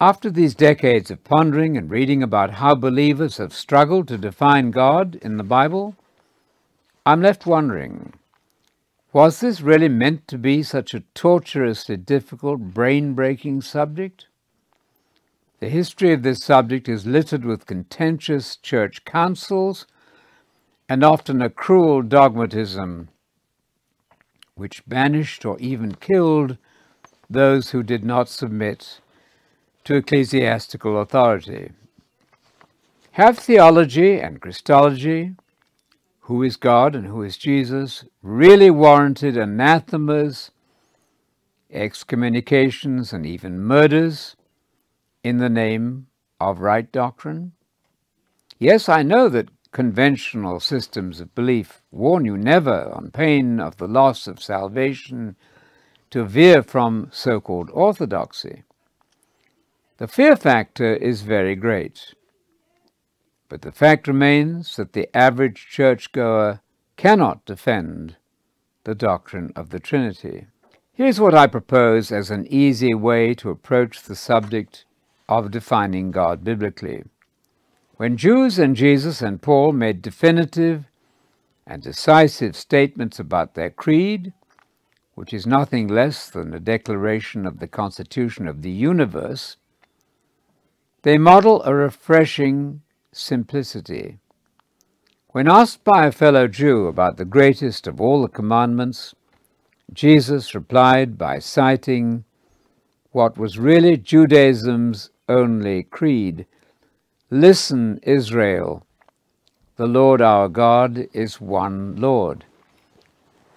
After these decades of pondering and reading about how believers have struggled to define God in the Bible, I'm left wondering was this really meant to be such a torturously difficult, brain breaking subject? The history of this subject is littered with contentious church councils and often a cruel dogmatism which banished or even killed those who did not submit to ecclesiastical authority. Have theology and Christology, who is God and who is Jesus, really warranted anathemas, excommunications, and even murders in the name of right doctrine? Yes, I know that conventional systems of belief warn you never, on pain of the loss of salvation, to veer from so called orthodoxy. The fear factor is very great. But the fact remains that the average churchgoer cannot defend the doctrine of the Trinity. Here's what I propose as an easy way to approach the subject of defining God biblically. When Jews and Jesus and Paul made definitive and decisive statements about their creed, which is nothing less than a declaration of the constitution of the universe, they model a refreshing simplicity. When asked by a fellow Jew about the greatest of all the commandments, Jesus replied by citing what was really Judaism's only creed Listen, Israel, the Lord our God is one Lord.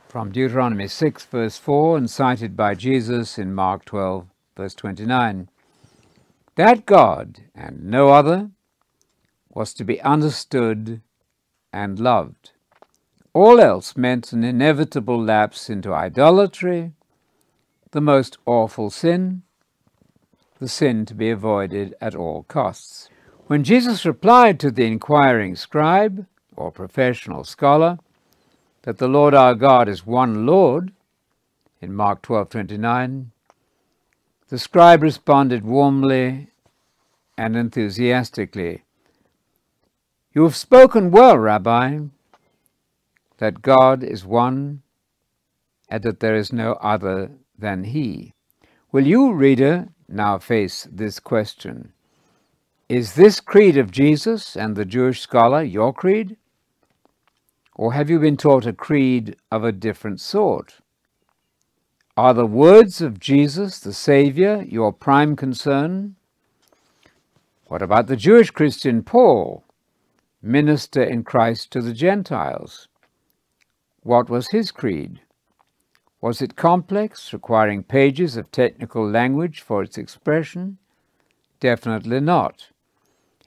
From Deuteronomy 6, verse 4, and cited by Jesus in Mark 12, verse 29. That God, and no other, was to be understood and loved. All else meant an inevitable lapse into idolatry, the most awful sin, the sin to be avoided at all costs. When Jesus replied to the inquiring scribe or professional scholar that the Lord our God is one Lord, in Mark 12:29, the scribe responded warmly and enthusiastically, You have spoken well, Rabbi, that God is one and that there is no other than He. Will you, reader, now face this question? Is this creed of Jesus and the Jewish scholar your creed? Or have you been taught a creed of a different sort? Are the words of Jesus, the Saviour, your prime concern? What about the Jewish Christian Paul, minister in Christ to the Gentiles? What was his creed? Was it complex, requiring pages of technical language for its expression? Definitely not.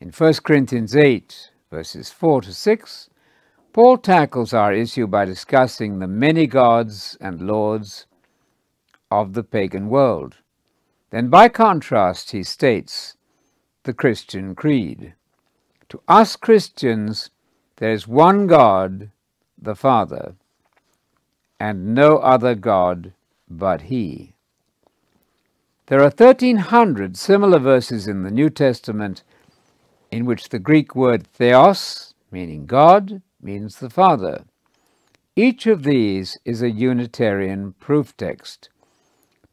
In 1 Corinthians 8, verses 4 to 6, Paul tackles our issue by discussing the many gods and lords of the pagan world. Then, by contrast, he states the Christian creed. To us Christians, there is one God, the Father, and no other God but He. There are 1,300 similar verses in the New Testament in which the Greek word theos, meaning God, means the Father. Each of these is a Unitarian proof text.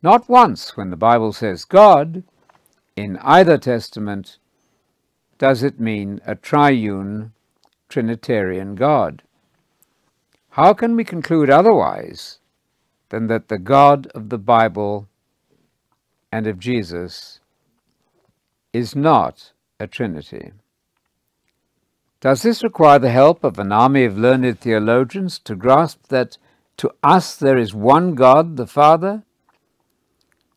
Not once, when the Bible says God, in either testament, does it mean a triune Trinitarian God. How can we conclude otherwise than that the God of the Bible and of Jesus is not a Trinity? Does this require the help of an army of learned theologians to grasp that to us there is one God, the Father?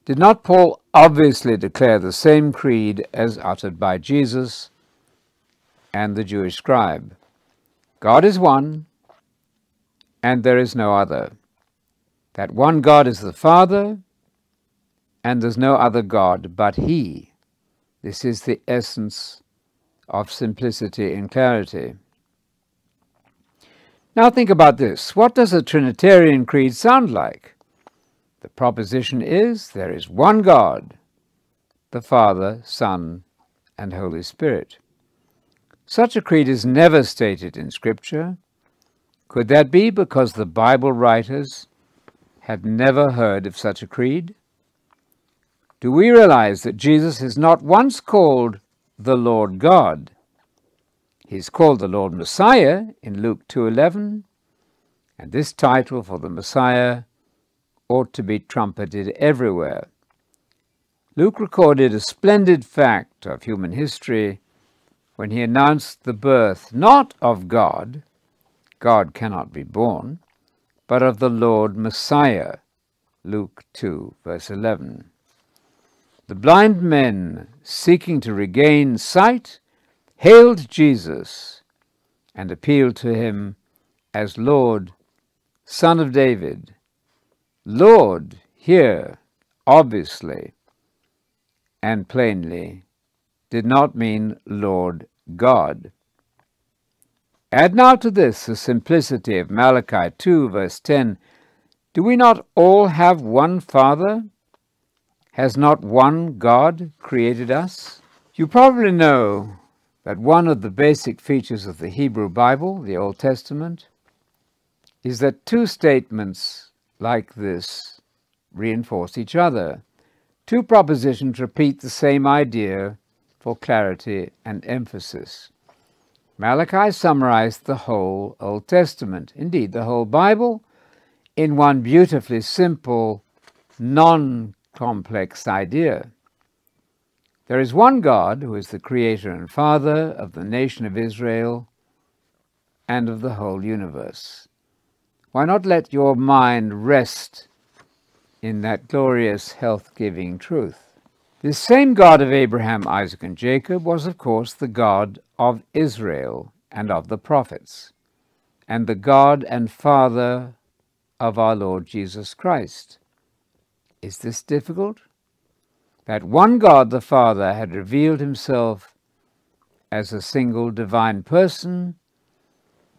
Did not Paul obviously declare the same creed as uttered by Jesus and the Jewish scribe? God is one, and there is no other. That one God is the Father, and there's no other God but He. This is the essence of simplicity and clarity. Now think about this. What does a Trinitarian creed sound like? Proposition is there is one God, the Father, Son, and Holy Spirit. Such a creed is never stated in Scripture. Could that be because the Bible writers have never heard of such a creed? Do we realize that Jesus is not once called the Lord God? He's called the Lord Messiah in Luke 2:11, and this title for the Messiah ought to be trumpeted everywhere. Luke recorded a splendid fact of human history when he announced the birth not of God, God cannot be born, but of the Lord Messiah. Luke 2, verse 11. The blind men seeking to regain sight hailed Jesus and appealed to him as Lord, Son of David. Lord, here, obviously and plainly, did not mean Lord God. Add now to this the simplicity of Malachi 2, verse 10 Do we not all have one Father? Has not one God created us? You probably know that one of the basic features of the Hebrew Bible, the Old Testament, is that two statements like this reinforce each other. Two propositions repeat the same idea for clarity and emphasis. Malachi summarized the whole Old Testament, indeed the whole Bible, in one beautifully simple, non-complex idea. There is one God who is the creator and father of the nation of Israel and of the whole universe. Why not let your mind rest in that glorious health-giving truth? This same God of Abraham, Isaac, and Jacob was, of course, the God of Israel and of the prophets, and the God and Father of our Lord Jesus Christ. Is this difficult? that one God the Father had revealed himself as a single divine person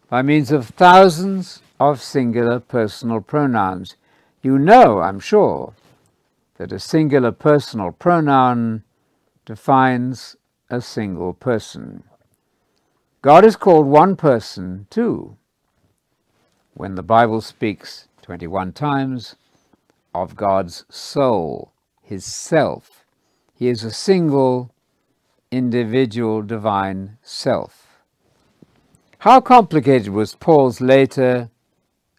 by means of thousands of singular personal pronouns. You know, I'm sure, that a singular personal pronoun defines a single person. God is called one person too. When the Bible speaks 21 times of God's soul, his self. He is a single, individual divine self. How complicated was Paul's later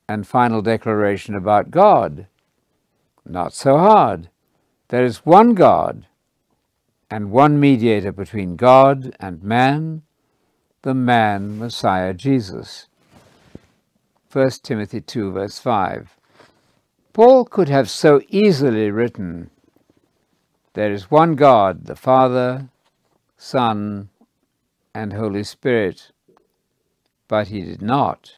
and final declaration about God? Not so hard. There is one God and one mediator between God and man, the man Messiah Jesus. 1 Timothy 2 verse 5. Paul could have so easily written, there is one God, the Father, Son, and Holy Spirit. But he did not.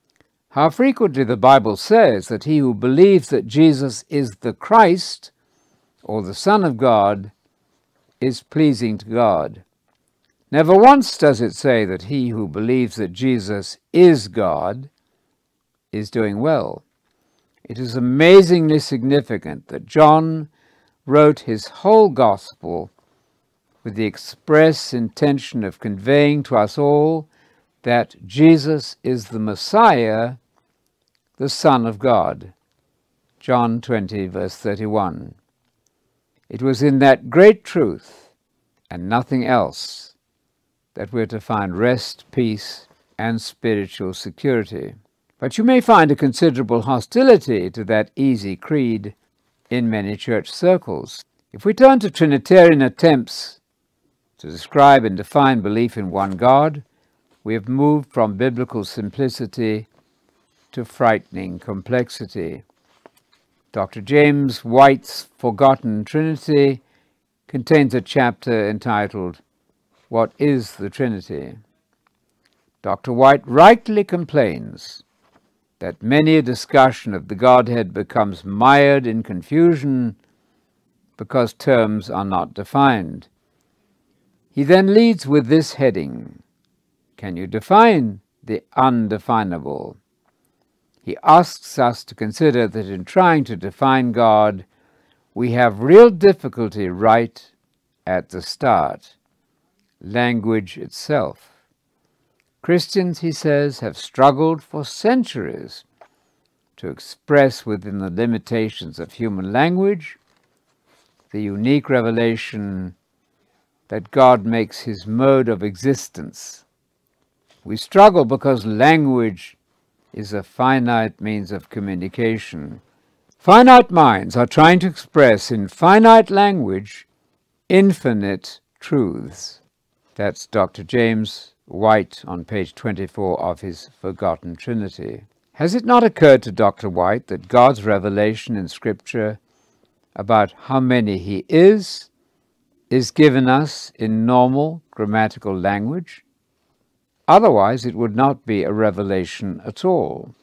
How frequently the Bible says that he who believes that Jesus is the Christ, or the Son of God, is pleasing to God. Never once does it say that he who believes that Jesus is God is doing well. It is amazingly significant that John wrote his whole gospel with the express intention of conveying to us all that Jesus is the Messiah, the Son of God. John 20, verse 31. It was in that great truth and nothing else that we're to find rest, peace, and spiritual security. But you may find a considerable hostility to that easy creed in many church circles. If we turn to Trinitarian attempts to describe and define belief in one God, we have moved from biblical simplicity to frightening complexity. Dr. James White's Forgotten Trinity contains a chapter entitled, What is the Trinity? Dr. White rightly complains that many a discussion of the Godhead becomes mired in confusion because terms are not defined. He then leads with this heading Can you define the undefinable? He asks us to consider that in trying to define God, we have real difficulty right at the start language itself. Christians, he says, have struggled for centuries to express within the limitations of human language the unique revelation that God makes his mode of existence. We struggle because language is a finite means of communication. Finite minds are trying to express in finite language infinite truths. That's Dr. James White on page 24 of his Forgotten Trinity. Has it not occurred to Dr. White that God's revelation in Scripture about how many He is is given us in normal grammatical language? Otherwise, it would not be a revelation at all.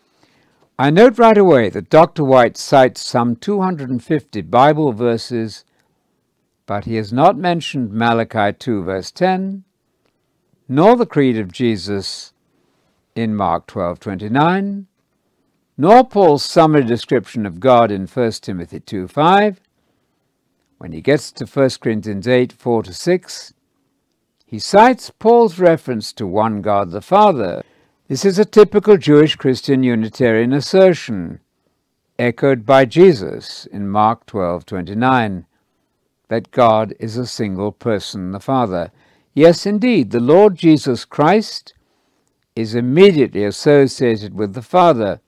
I note right away that Dr. White cites some 250 Bible verses, but he has not mentioned Malachi 2, verse 10, nor the Creed of Jesus in Mark 12:29, nor Paul's summary description of God in 1 Timothy 2, 5. When he gets to 1 Corinthians 8 4 to 6, he cites Paul's reference to one God the Father. This is a typical Jewish Christian Unitarian assertion, echoed by Jesus in Mark 12:29, that God is a single person, the Father. Yes, indeed, the Lord Jesus Christ is immediately associated with the Father.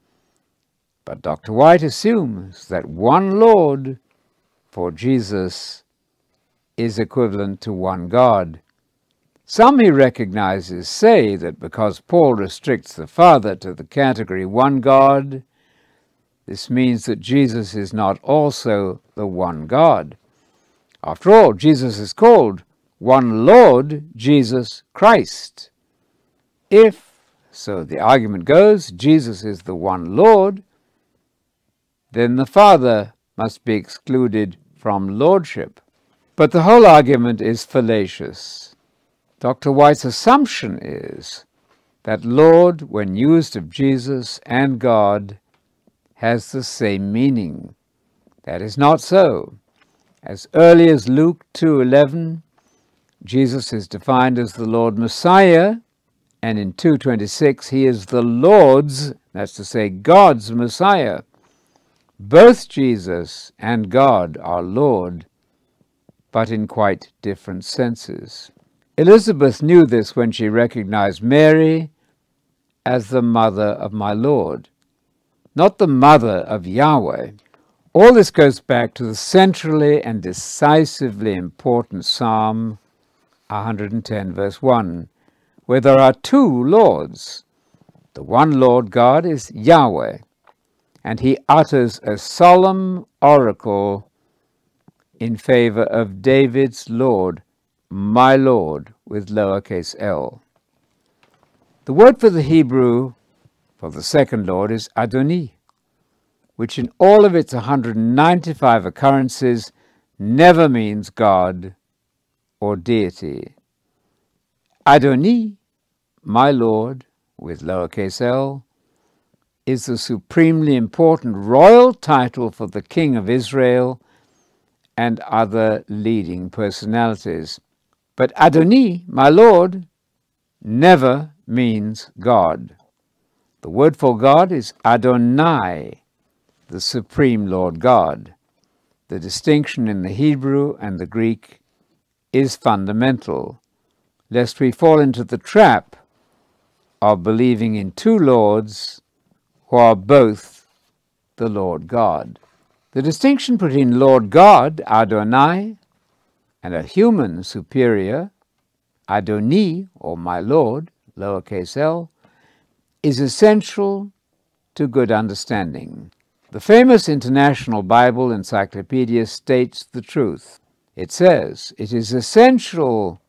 But Dr. White assumes that one Lord for Jesus is equivalent to one God. Some he recognizes say that because Paul restricts the Father to the category one God, this means that Jesus is not also the one God. After all, Jesus is called one Lord Jesus Christ. If, so the argument goes, Jesus is the one Lord, then the Father must be excluded from lordship. But the whole argument is fallacious. Dr. White's assumption is that Lord, when used of Jesus and God, has the same meaning. That is not so. As early as Luke 2:11, Jesus is defined as the Lord Messiah, and in 226 he is the Lord's, that's to say God's Messiah. Both Jesus and God are Lord, but in quite different senses. Elizabeth knew this when she recognized Mary as the mother of my Lord, not the mother of Yahweh. All this goes back to the centrally and decisively important Psalm 110, verse 1, where there are two Lords. The one Lord God is Yahweh, and he utters a solemn oracle in favor of David's Lord, my Lord, with lowercase l. The word for the Hebrew for the second Lord is Adoni, which in all of its 195 occurrences never means God or deity. Adoni, my Lord, with lowercase l, is the supremely important royal title for the King of Israel and other leading personalities. But Adoni, my Lord, never means God. The word for God is Adonai, the supreme Lord God. The distinction in the Hebrew and the Greek is fundamental, lest we fall into the trap of believing in two lords who are both the Lord God. The distinction between Lord God, Adonai, and a human superior, Adoni, or my Lord, lowercase l, is essential to good understanding. The famous International Bible Encyclopedia states the truth. It says it is essential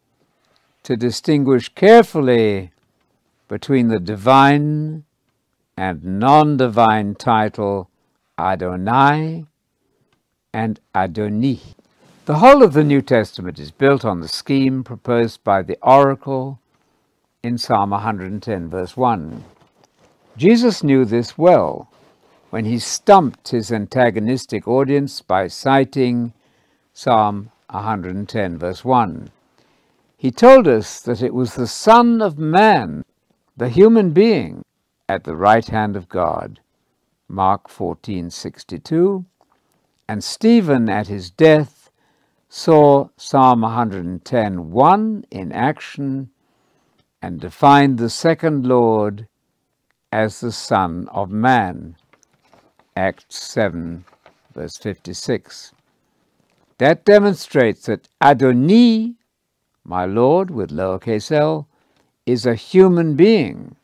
to distinguish carefully between the divine and non divine title Adonai and Adoni. The whole of the New Testament is built on the scheme proposed by the oracle in Psalm 110, verse 1. Jesus knew this well when he stumped his antagonistic audience by citing Psalm 110, verse 1. He told us that it was the Son of Man, the human being, at the right hand of God. Mark 14:62. And Stephen at his death saw Psalm 110:1 in action and defined the second Lord as the Son of Man. Acts 7 verse 56. That demonstrates that Adoni, my Lord with lowercase l, is a human being.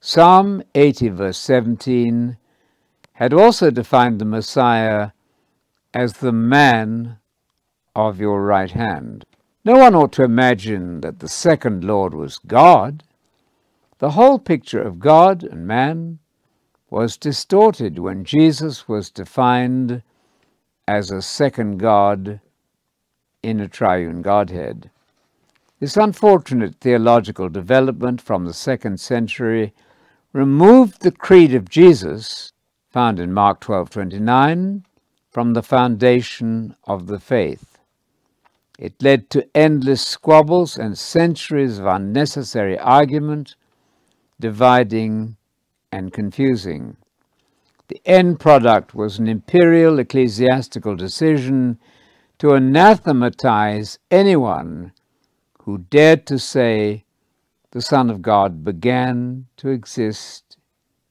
Psalm 80 verse 17 had also defined the Messiah as the man of your right hand. No one ought to imagine that the second Lord was God. The whole picture of God and man was distorted when Jesus was defined as a second God in a triune Godhead. This unfortunate theological development from the second century removed the creed of Jesus found in Mark 12:29 from the foundation of the faith. It led to endless squabbles and centuries of unnecessary argument, dividing and confusing. The end product was an imperial ecclesiastical decision to anathematize anyone who dared to say the Son of God began to exist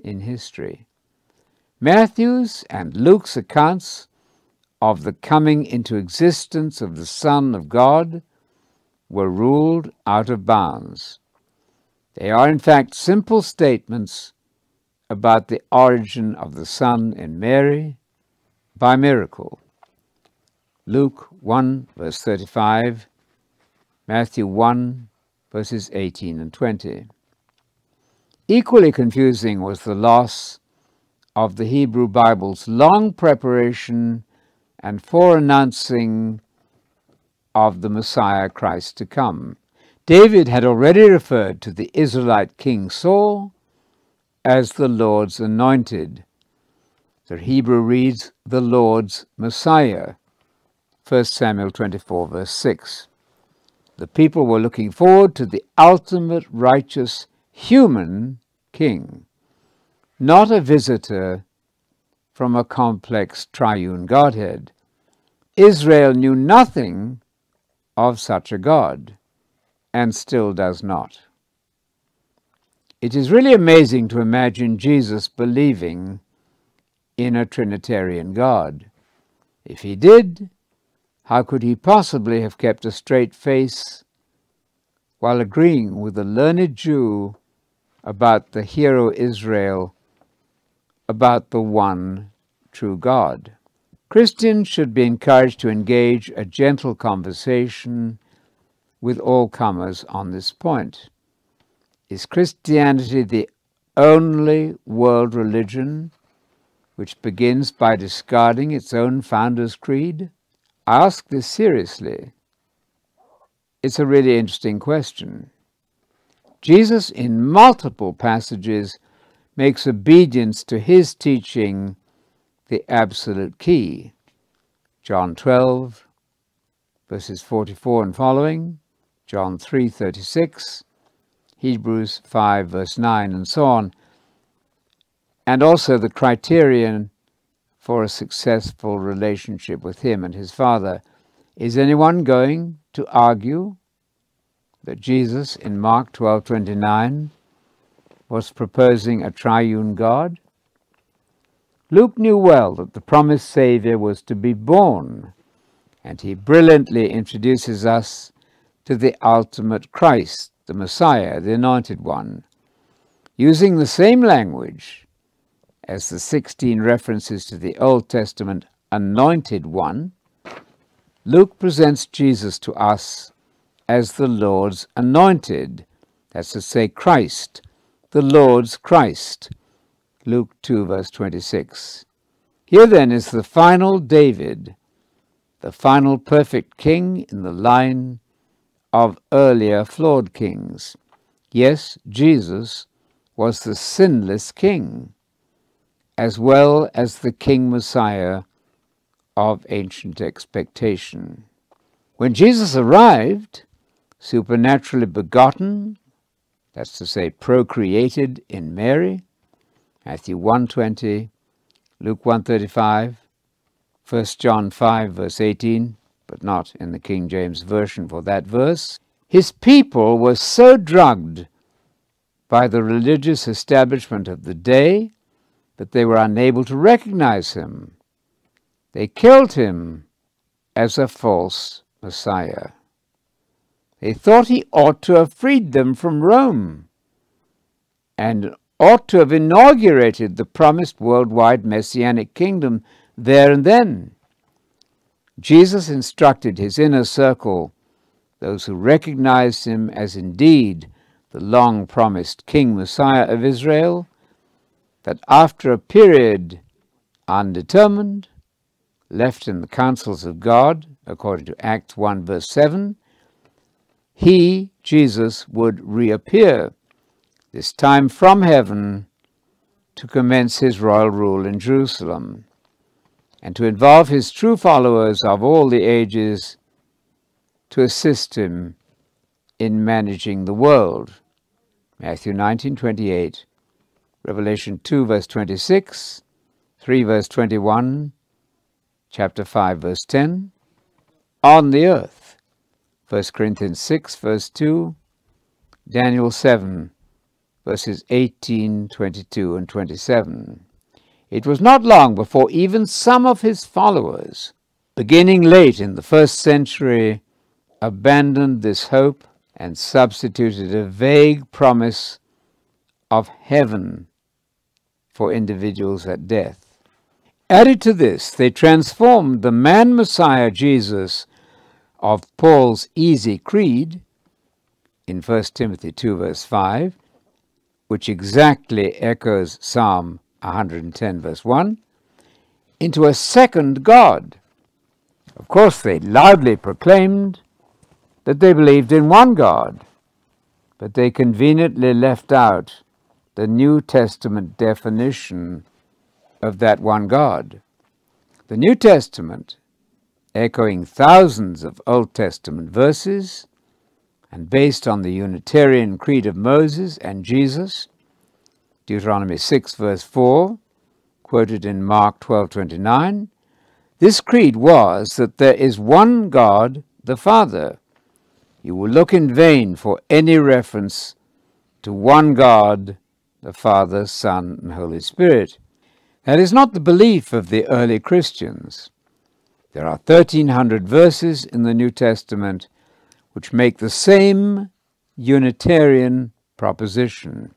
in history. Matthew's and Luke's accounts of the coming into existence of the Son of God were ruled out of bounds. They are, in fact, simple statements about the origin of the Son in Mary by miracle. Luke 1, verse 35, Matthew 1, verses 18 and 20. Equally confusing was the loss of the Hebrew Bible's long preparation and foreannouncing of the Messiah Christ to come. David had already referred to the Israelite king Saul as the Lord's anointed. The Hebrew reads, the Lord's Messiah. 1 Samuel 24, verse 6. The people were looking forward to the ultimate righteous human king not a visitor from a complex triune Godhead. Israel knew nothing of such a God and still does not. It is really amazing to imagine Jesus believing in a Trinitarian God. If he did, how could he possibly have kept a straight face while agreeing with a learned Jew about the Hear O Israel about the one true God. Christians should be encouraged to engage a gentle conversation with all comers on this point. Is Christianity the only world religion which begins by discarding its own founder's creed? I ask this seriously. It's a really interesting question. Jesus, in multiple passages, makes obedience to his teaching the absolute key. John 12, verses 44 and following, John 3:36, Hebrews 5 verse 9 and so on. And also the criterion for a successful relationship with him and his father. Is anyone going to argue that Jesus in Mark 12:29 was proposing a triune God? Luke knew well that the promised Saviour was to be born, and he brilliantly introduces us to the ultimate Christ, the Messiah, the Anointed One. Using the same language as the 16 references to the Old Testament Anointed One, Luke presents Jesus to us as the Lord's anointed, that's to say, Christ, the Lord's Christ. Luke 2, verse 26. Here then is the final David, the final perfect king in the line of earlier flawed kings. Yes, Jesus was the sinless king, as well as the king Messiah of ancient expectation. When Jesus arrived, supernaturally begotten, that's to say procreated in Mary, Matthew 1:20, Luke 1:35, 1 John 5 verse 18, but not in the King James version for that verse. His people were so drugged by the religious establishment of the day that they were unable to recognize him. They killed him as a false Messiah. They thought he ought to have freed them from Rome and ought to have inaugurated the promised worldwide messianic kingdom there and then. Jesus instructed his inner circle, those who recognized him as indeed the long promised King Messiah of Israel, that after a period undetermined, left in the counsels of God, according to Acts 1 verse 7, he, Jesus, would reappear, this time from heaven, to commence his royal rule in Jerusalem, and to involve his true followers of all the ages to assist him in managing the world. Matthew 19:28, Revelation 2 verse 26, 3 verse 21, chapter 5 verse 10, on the earth. 1 Corinthians 6 verse 2, Daniel 7 verses 18, 22 and 27. It was not long before even some of his followers, beginning late in the first century, abandoned this hope and substituted a vague promise of heaven for individuals at death. Added to this, they transformed the man Messiah Jesus of Paul's easy creed in 1 Timothy 2 verse 5, which exactly echoes Psalm 110 verse 1, into a second God. Of course, they loudly proclaimed that they believed in one God, but they conveniently left out the New Testament definition of that one God. The New Testament, echoing thousands of Old Testament verses and based on the Unitarian Creed of Moses and Jesus, Deuteronomy 6 verse 4, quoted in Mark 12:29, this creed was that there is one God, the Father, you will look in vain for any reference to one God, the Father, Son, and Holy Spirit. That is not the belief of the early Christians. There are 1,300 verses in the New Testament which make the same Unitarian proposition.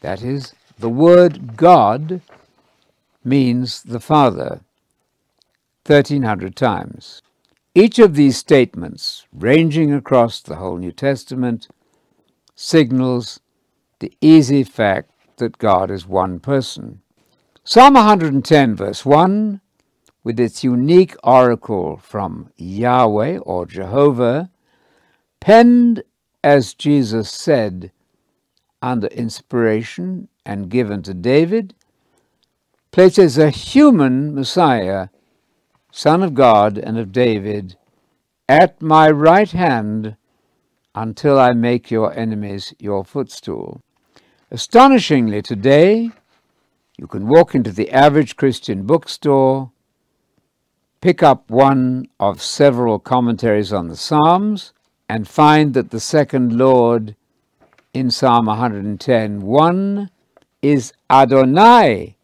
That is, the word God means the Father 1,300 times. Each of these statements, ranging across the whole New Testament, signals the easy fact that God is one person. Psalm 110, verse 1, with its unique oracle from Yahweh or Jehovah, penned as Jesus said under inspiration and given to David, places a human Messiah Son of God and of David, at my right hand until I make your enemies your footstool. Astonishingly, today, you can walk into the average Christian bookstore, pick up one of several commentaries on the Psalms, and find that the second Lord in Psalm 110 1 is Adonai,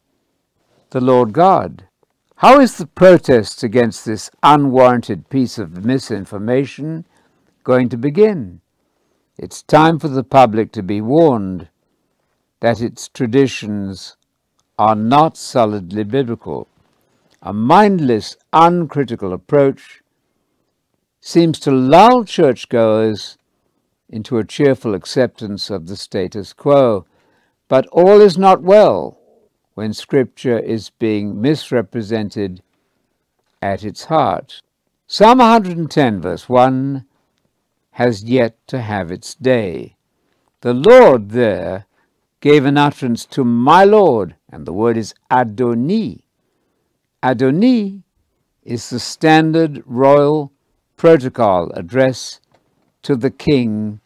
the Lord God. How is the protest against this unwarranted piece of misinformation going to begin? It's time for the public to be warned that its traditions are not solidly biblical. A mindless, uncritical approach seems to lull churchgoers into a cheerful acceptance of the status quo. But all is not well when Scripture is being misrepresented at its heart. Psalm 110, verse 1, has yet to have its day. The Lord there gave an utterance to my Lord, and the word is Adoni. Adoni is the standard royal protocol address to the king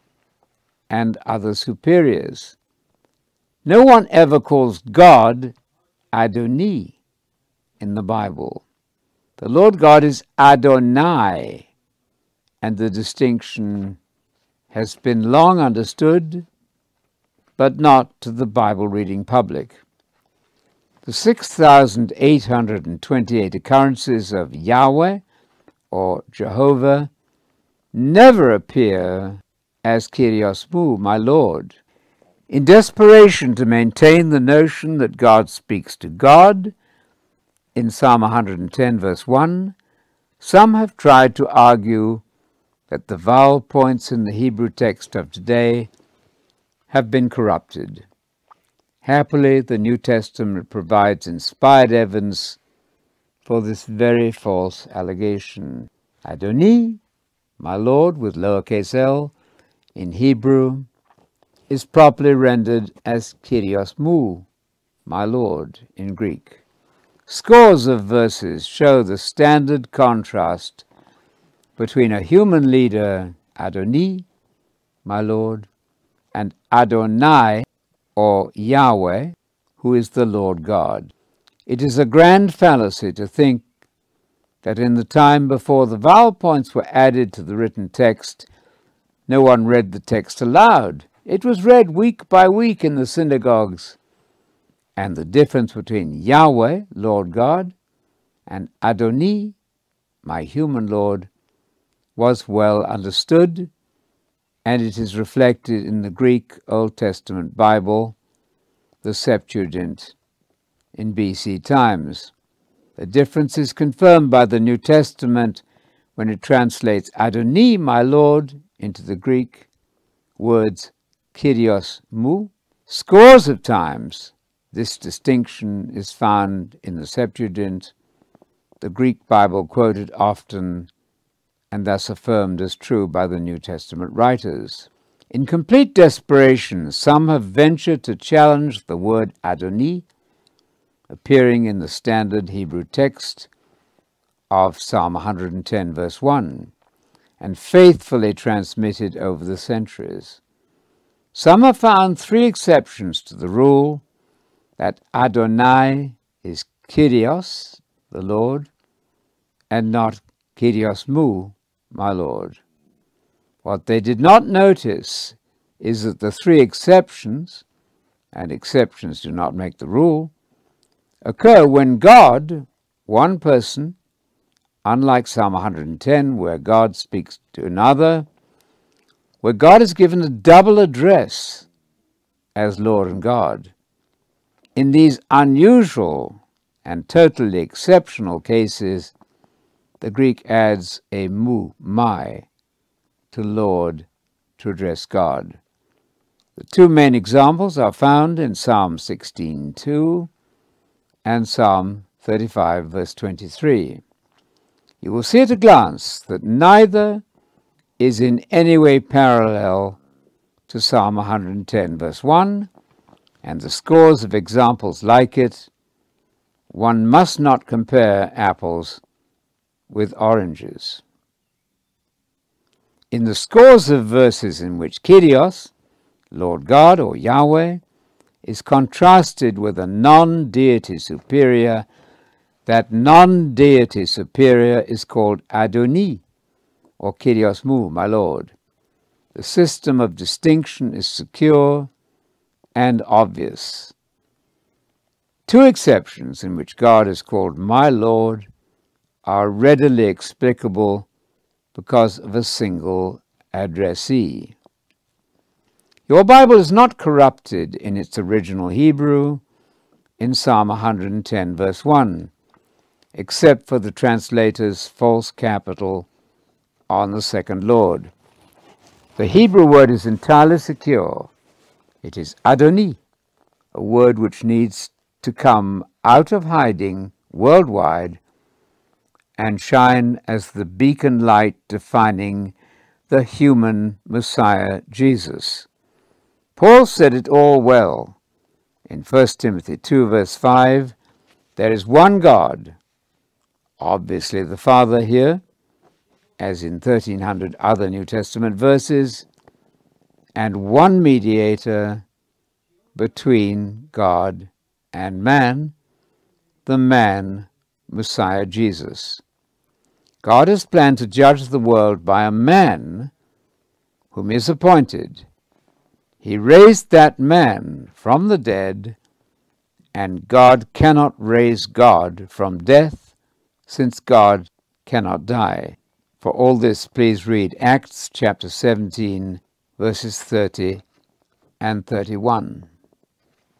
and other superiors. No one ever calls God Adoni in the Bible. The Lord God is Adonai, and the distinction has been long understood, but not to the Bible reading public. The 6,828 occurrences of Yahweh or Jehovah never appear as Kyrios Mu, my Lord. In desperation to maintain the notion that God speaks to God, in Psalm 110, verse 1, some have tried to argue that the vowel points in the Hebrew text of today have been corrupted. Happily, the New Testament provides inspired evidence for this very false allegation. Adoni, my Lord, with lowercase l, in Hebrew, is properly rendered as Kyrios Mu, my Lord, in Greek. Scores of verses show the standard contrast between a human leader, Adoni, my Lord, and Adonai, or Yahweh, who is the Lord God. It is a grand fallacy to think that in the time before the vowel points were added to the written text, no one read the text aloud. It was read week by week in the synagogues and the difference between Yahweh, Lord God, and Adoni, my human Lord, was well understood, and it is reflected in the Greek Old Testament Bible, the Septuagint, in BC times. The difference is confirmed by the New Testament when it translates Adoni, my Lord, into the Greek words Kyrios mu. Scores of times this distinction is found in the Septuagint, the Greek Bible quoted often and thus affirmed as true by the New Testament writers. In complete desperation, some have ventured to challenge the word Adoni, appearing in the standard Hebrew text of Psalm 110, verse 1, and faithfully transmitted over the centuries. Some have found three exceptions to the rule that Adonai is Kyrios, the Lord, and not Kyrios Mu, my Lord. What they did not notice is that the three exceptions, and exceptions do not make the rule, occur when God, one person, unlike Psalm 110, where God speaks to another, where God is given a double address as Lord and God, in these unusual and totally exceptional cases, the Greek adds a mu, my, to Lord to address God. The two main examples are found in Psalm 16:2 and Psalm 35, verse 23. You will see at a glance that neither is in any way parallel to Psalm 110, verse 1, and the scores of examples like it, one must not compare apples with oranges. In the scores of verses in which Kyrios, Lord God or Yahweh, is contrasted with a non deity superior, that non deity superior is called Adoni or Kyrios Mu, my Lord. The system of distinction is secure and obvious. Two exceptions in which God is called my Lord are readily explicable because of a single addressee. Your Bible is not corrupted in its original Hebrew in Psalm 110, verse 1, except for the translator's false capital on the second Lord. The Hebrew word is entirely secure it is Adoni, a word which needs to come out of hiding worldwide and shine as the beacon light defining the human Messiah Jesus. Paul said it all well in 1 Timothy 2, verse 5 there is one God, obviously the Father here, as in 1300 other New Testament verses, and one mediator between God and man, the man Messiah Jesus. God has planned to judge the world by a man whom he is appointed. He raised that man from the dead, and God cannot raise God from death, since God cannot die. For all this, please read Acts chapter 17, verses 30 and 31.